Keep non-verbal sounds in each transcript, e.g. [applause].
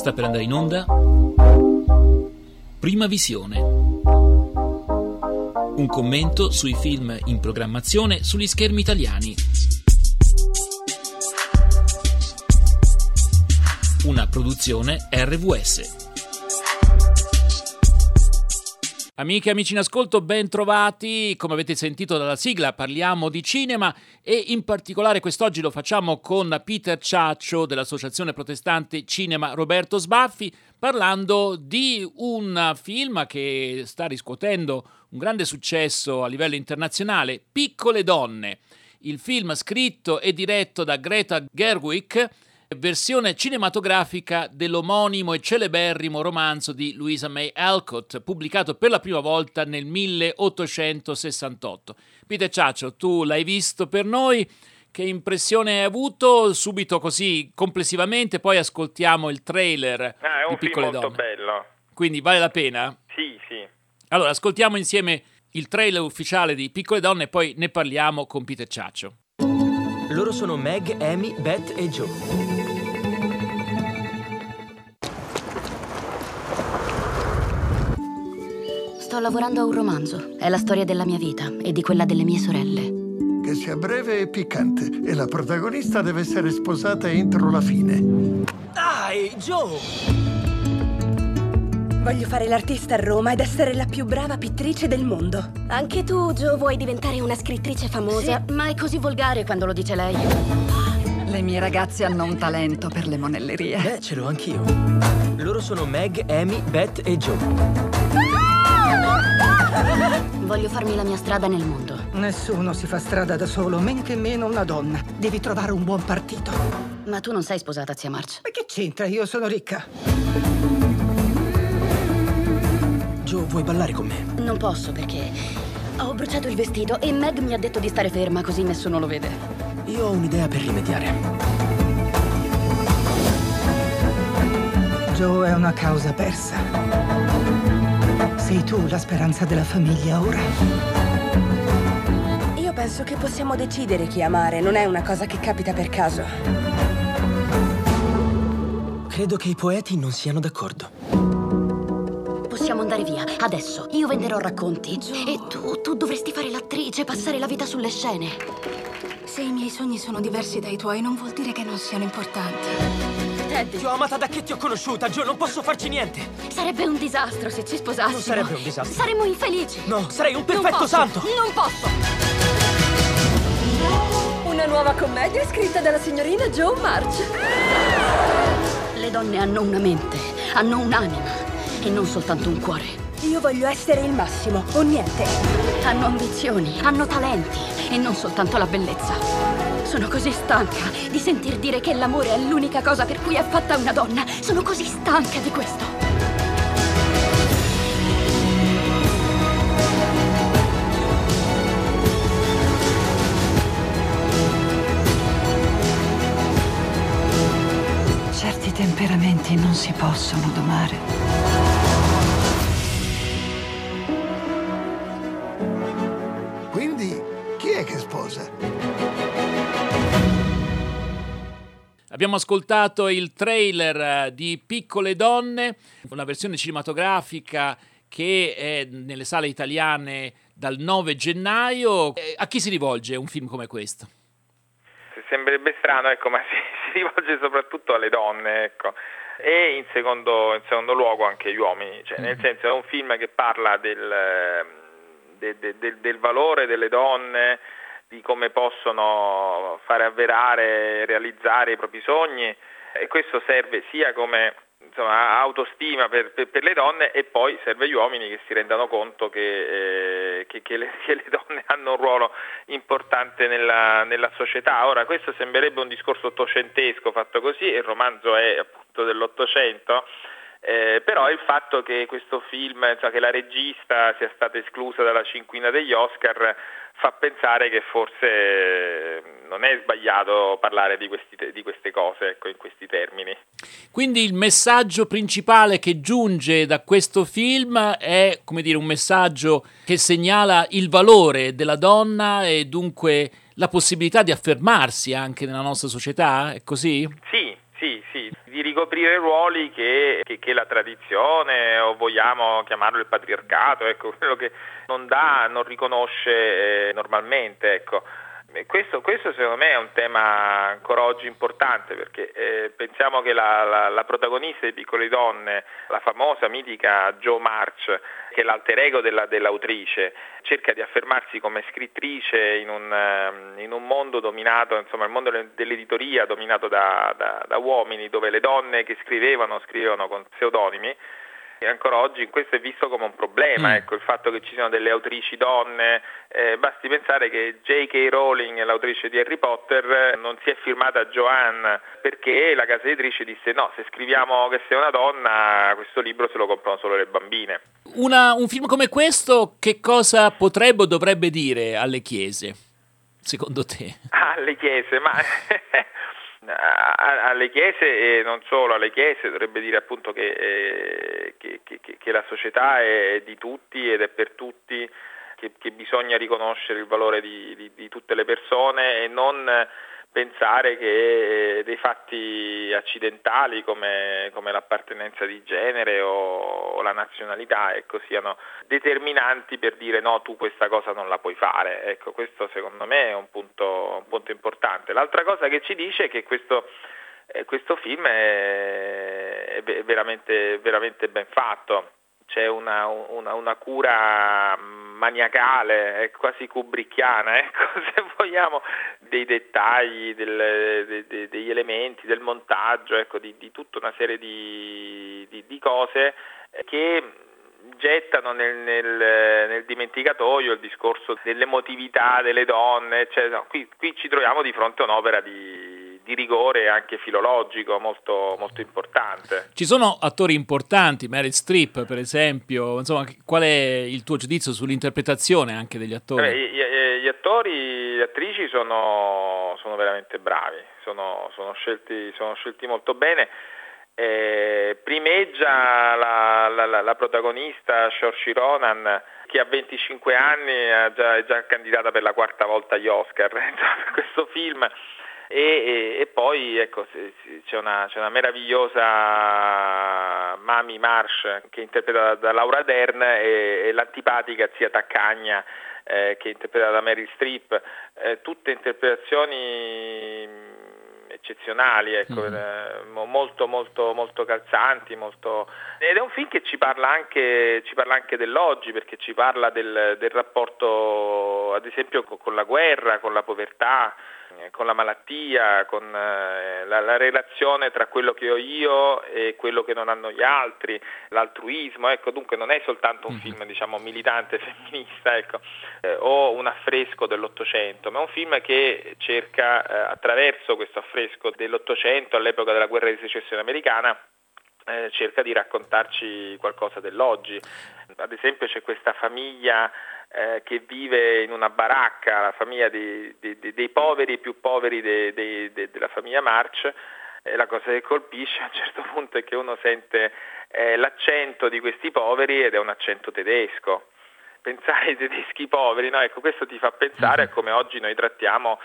Sta per andare in onda Prima Visione. Un commento sui film in programmazione sugli schermi italiani. Una produzione RVS. Amiche e amici in ascolto, ben trovati. Come avete sentito dalla sigla, parliamo di cinema e in particolare quest'oggi lo facciamo con Peter Ciaccio dell'Associazione Protestante Cinema Roberto Sbaffi, parlando di un film che sta riscuotendo un grande successo a livello internazionale, Piccole donne. Il film scritto e diretto da Greta Gerwig versione cinematografica dell'omonimo e celeberrimo romanzo di Louisa May Alcott, pubblicato per la prima volta nel 1868. Peter Ciaccio, tu l'hai visto per noi, che impressione hai avuto subito così complessivamente? Poi ascoltiamo il trailer ah, è un di Piccole film molto Donne. bello. Quindi vale la pena? Sì, sì. Allora, ascoltiamo insieme il trailer ufficiale di Piccole Donne e poi ne parliamo con Peter Ciaccio. Loro sono Meg, Amy, Beth e Joe. Lavorando a un romanzo. È la storia della mia vita e di quella delle mie sorelle. Che sia breve e piccante. E la protagonista deve essere sposata entro la fine. Dai, Joe! Voglio fare l'artista a Roma ed essere la più brava pittrice del mondo. Anche tu, Joe, vuoi diventare una scrittrice famosa? Sì, ma è così volgare quando lo dice lei. Le mie ragazze hanno un talento per le monellerie. Beh, ce l'ho anch'io. Loro sono Meg, Amy, Beth e Joe. Voglio farmi la mia strada nel mondo. Nessuno si fa strada da solo, men che meno una donna. Devi trovare un buon partito. Ma tu non sei sposata, zia March. Ma che c'entra? Io sono ricca. Joe, vuoi ballare con me? Non posso perché ho bruciato il vestito e Meg mi ha detto di stare ferma così nessuno lo vede. Io ho un'idea per rimediare. Joe è una causa persa. Sei tu la speranza della famiglia ora. Io penso che possiamo decidere chi amare, non è una cosa che capita per caso. Credo che i poeti non siano d'accordo. Possiamo andare via, adesso. Io venderò racconti. E tu, tu dovresti fare l'attrice, passare la vita sulle scene. Se i miei sogni sono diversi dai tuoi, non vuol dire che non siano importanti. Ted, Ti ho amata da che ti ho conosciuta, Joe, non posso farci niente. sarebbe un disastro se ci sposassimo. Non sarebbe un disastro. Saremmo infelici. No, sarei un Non perfetto posso, santo. Non posso. Una nuova commedia scritta dalla signorina Joe March. Le donne hanno una mente, hanno un'anima e non soltanto un cuore. Io voglio essere il massimo, o niente. Hanno ambizioni, hanno talenti e non soltanto la bellezza. Sono così stanca di sentir dire che l'amore è l'unica cosa per cui è fatta una donna. Sono così stanca di questo. Certi temperamenti non si possono domare. Abbiamo ascoltato il trailer eh, di Piccole Donne, una versione cinematografica che è nelle sale italiane dal 9 gennaio. Eh, A chi si rivolge un film come questo? Sembrerebbe strano, ecco, ma [laughs] si, si rivolge soprattutto alle donne, ecco. E in secondo, in secondo luogo anche agli uomini, cioè, nel senso è un film che parla del, ehm, de- de- del- del valore delle donne, di come possono fare avverare e realizzare i propri sogni e questo serve sia come insomma, autostima per, per- per le donne e poi serve agli uomini che si rendano conto che, eh, che- che le, [laughs] che le donne hanno un ruolo importante nella, nella società. Ora questo sembrerebbe un discorso ottocentesco fatto così, il romanzo è appunto dell'Ottocento, eh, però il fatto che questo film, cioè che la regista sia stata esclusa dalla cinquina degli Oscar fa pensare che forse eh, non è sbagliato parlare di, questi di queste cose ecco, in questi termini. Quindi il messaggio principale che giunge da questo film è, come dire, un messaggio che segnala il valore della donna e dunque la possibilità di affermarsi anche nella nostra società, è così? Sì, ricoprire ruoli che, che, che, la tradizione o vogliamo chiamarlo il patriarcato, ecco, quello che non dà, non riconosce eh, normalmente. Ecco. Questo, questo, secondo me è un tema ancora oggi importante perché eh, pensiamo che la, la, la, protagonista di Piccole Donne, la famosa, mitica Jo March, che è l'alter ego della, dell'autrice, cerca di affermarsi come scrittrice in un, ehm, in un mondo dominato, insomma il mondo dell'editoria dominato da, da, da uomini dove le donne che scrivevano scrivevano con pseudonimi e ancora oggi questo è visto come un problema, mm. ecco, il fatto che ci siano delle autrici donne, eh, basti pensare che J.K. Rowling, l'autrice di Harry Potter, non si è firmata Joanne perché la casa editrice disse no, se scriviamo che sei una donna questo libro se lo comprano solo le bambine. Una, un film come questo che cosa potrebbe o dovrebbe dire alle chiese, secondo te? [laughs] Alle chiese, ma... [laughs] alle chiese e non solo alle chiese dovrebbe dire appunto che, eh, che, che, che, la società è di tutti ed è per tutti, che, bisogna riconoscere il valore di, di, di tutte le persone e non pensare che dei fatti accidentali come, come l'appartenenza di genere o, o la nazionalità ecco, siano determinanti per dire no, tu questa cosa non la puoi fare. Ecco, questo secondo me è un punto, un punto importante. L'altra cosa che ci dice è che questo, eh, questo film è veramente, veramente ben fatto c'è una, una, una, cura maniacale, quasi kubrickiana, [laughs] ecco, se vogliamo, dei dettagli, del, de, de, degli elementi, del montaggio, ecco, di, di, tutta una serie di, di, di cose che gettano nel, nel, nel, dimenticatoio il discorso dell'emotività delle donne, cioè, no, qui, qui ci troviamo di fronte a un'opera di di rigore anche filologico molto, molto, importante. Ci sono attori importanti, Meryl Streep per esempio, insomma qual è il tuo giudizio sull'interpretazione anche degli attori? Beh, gli, gli, attori, le attrici sono, sono veramente bravi, sono, sono, scelti, sono scelti molto bene. Eh, primeggia la, la, la, la protagonista Saoirse Ronan che a 25 anni è già, è già candidata per la quarta volta agli Oscar [laughs] per questo film e, e, e poi ecco, c'è, una, c'è, una, meravigliosa Mami Marsh che è interpretata da Laura Dern e, e l'antipatica zia Taccagna eh, che è interpretata da Meryl Streep, eh, tutte interpretazioni eccezionali, ecco, mm. eh, molto, molto, molto calzanti, molto... ed è un film che ci parla anche, ci parla anche dell'oggi, perché ci parla del, del rapporto, ad esempio, con la guerra, con la povertà, eh, con la malattia, con eh, la, la, relazione tra quello che ho io e quello che non hanno gli altri, l'altruismo, ecco, dunque non è soltanto un mhm. film diciamo, militante [laughs] femminista ecco, eh, o un affresco dell'Ottocento, ma è un film che cerca eh, attraverso questo affresco dell'Ottocento all'epoca della guerra di secessione americana eh, cerca di raccontarci qualcosa dell'oggi. Ad esempio c'è questa famiglia eh, che vive in una baracca, la famiglia dei, dei, dei poveri più poveri de, della famiglia March, e la cosa che colpisce a un certo punto è che uno sente eh, l'accento di questi poveri ed è un accento tedesco pensare ai tedeschi poveri, no? ecco, questo ti fa pensare a mhm. come oggi noi trattiamo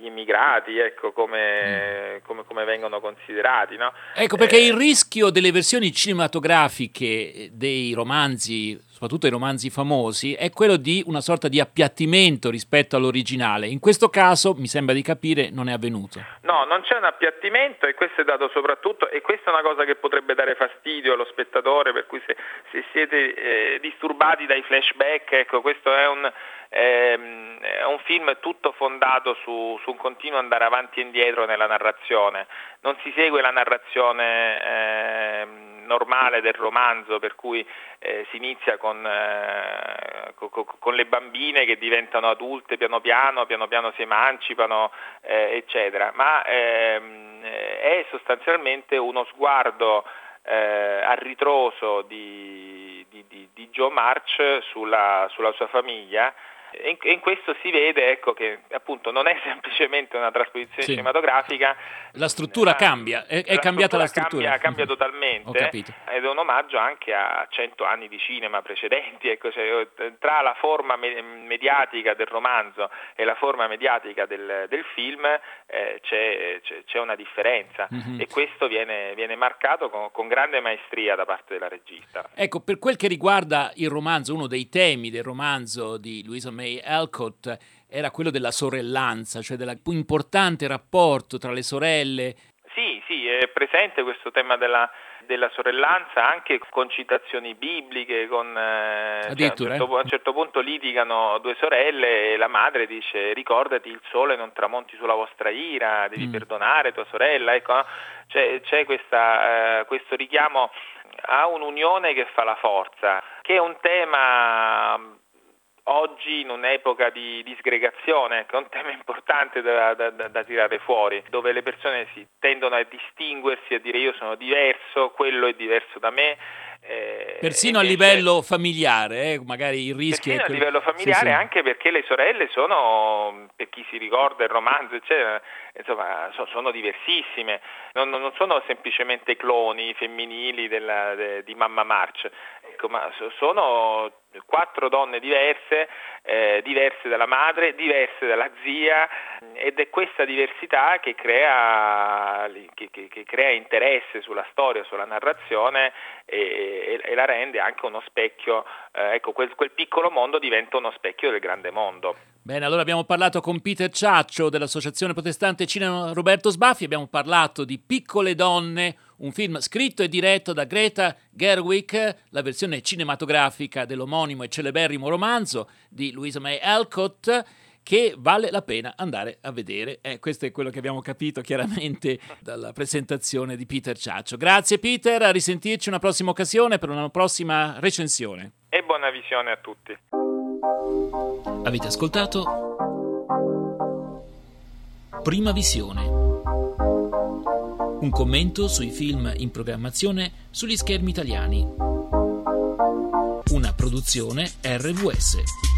gli immigrati, ecco, come, mm. come, come vengono considerati. No? Ecco, perché eh, il rischio delle versioni cinematografiche dei romanzi soprattutto i romanzi famosi, è quello di una sorta di appiattimento rispetto all'originale. In questo caso, mi sembra di capire, non è avvenuto. No, non c'è un appiattimento e questo è dato soprattutto, e questa è una cosa che potrebbe dare fastidio allo spettatore, per cui se, se siete eh, disturbati dai flashback, ecco, questo è un, ehm, è un film tutto fondato su, su, un continuo andare avanti e indietro nella narrazione. Non si segue la narrazione... Eh, normale del romanzo per cui eh, si inizia con, eh, con, con, le bambine che diventano adulte piano piano, piano piano si emancipano, eh, eccetera, ma ehm, è sostanzialmente uno sguardo eh, a ritroso di, di, di, di Joe March sulla, sulla sua famiglia E in, questo si vede ecco, che appunto non è [laughs] semplicemente una trasposizione Sì. cinematografica. La struttura ma- cambia, è, è cambiata la struttura. Cambia, cambia Mhm. totalmente ed è un omaggio anche a cento anni di cinema precedenti. Ecco, cioè, tra la forma me- mediatica del romanzo e la forma mediatica del, del film eh, c'è, c'è- c'è una differenza Mhm. e questo viene, viene marcato con, con grande maestria da parte della regista. Ecco, per quel che riguarda il romanzo, uno dei temi del romanzo di Louisa May Alcott era quello della sorellanza, cioè del più importante rapporto tra le sorelle. Sì, sì, è presente questo tema della, della sorellanza anche con citazioni bibliche, con, eh, cioè, a, un Addirittura, certo, eh? a un certo punto litigano due sorelle e la madre dice ricordati il sole non tramonti sulla vostra ira, devi Mm. perdonare tua sorella, ecco, no? c'è, c'è questa, eh, questo richiamo a un'unione che fa la forza, che è un tema oggi in un'epoca di disgregazione, che è un tema importante da, da- da- tirare fuori, dove le persone si tendono a distinguersi, a dire io sono diverso, quello è diverso da me. eh, Persino a livello familiare, eh, magari il rischio Persino è a quello- livello familiare, Sì, sì. anche perché le sorelle sono, per chi si ricorda il romanzo, eccetera, insomma, so- sono diversissime, non, non sono semplicemente cloni femminili della- de- di Mamma March, ecco, ma so- sono quattro donne diverse, eh, diverse dalla madre, diverse dalla zia, ed è questa diversità che crea, che- che- che crea interesse sulla storia, sulla narrazione e, e- e la rende anche uno specchio, eh, ecco, quel, quel piccolo mondo diventa uno specchio del grande mondo. Bene, allora abbiamo parlato con Peter Ciaccio dell'Associazione Protestante Cinema Roberto Sbaffi, abbiamo parlato di Piccole donne, un film scritto e diretto da Greta Gerwig, la versione cinematografica dell'omonimo e celeberrimo romanzo di Louisa May Alcott che vale la pena andare a vedere. Eh, questo è quello che abbiamo capito chiaramente [laughs] dalla presentazione di Peter Ciaccio. Grazie Peter, a risentirci una prossima occasione per una prossima recensione. E buona visione a tutti. Avete ascoltato Prima Visione. Un commento sui film in programmazione sugli schermi italiani. Una produzione RVS.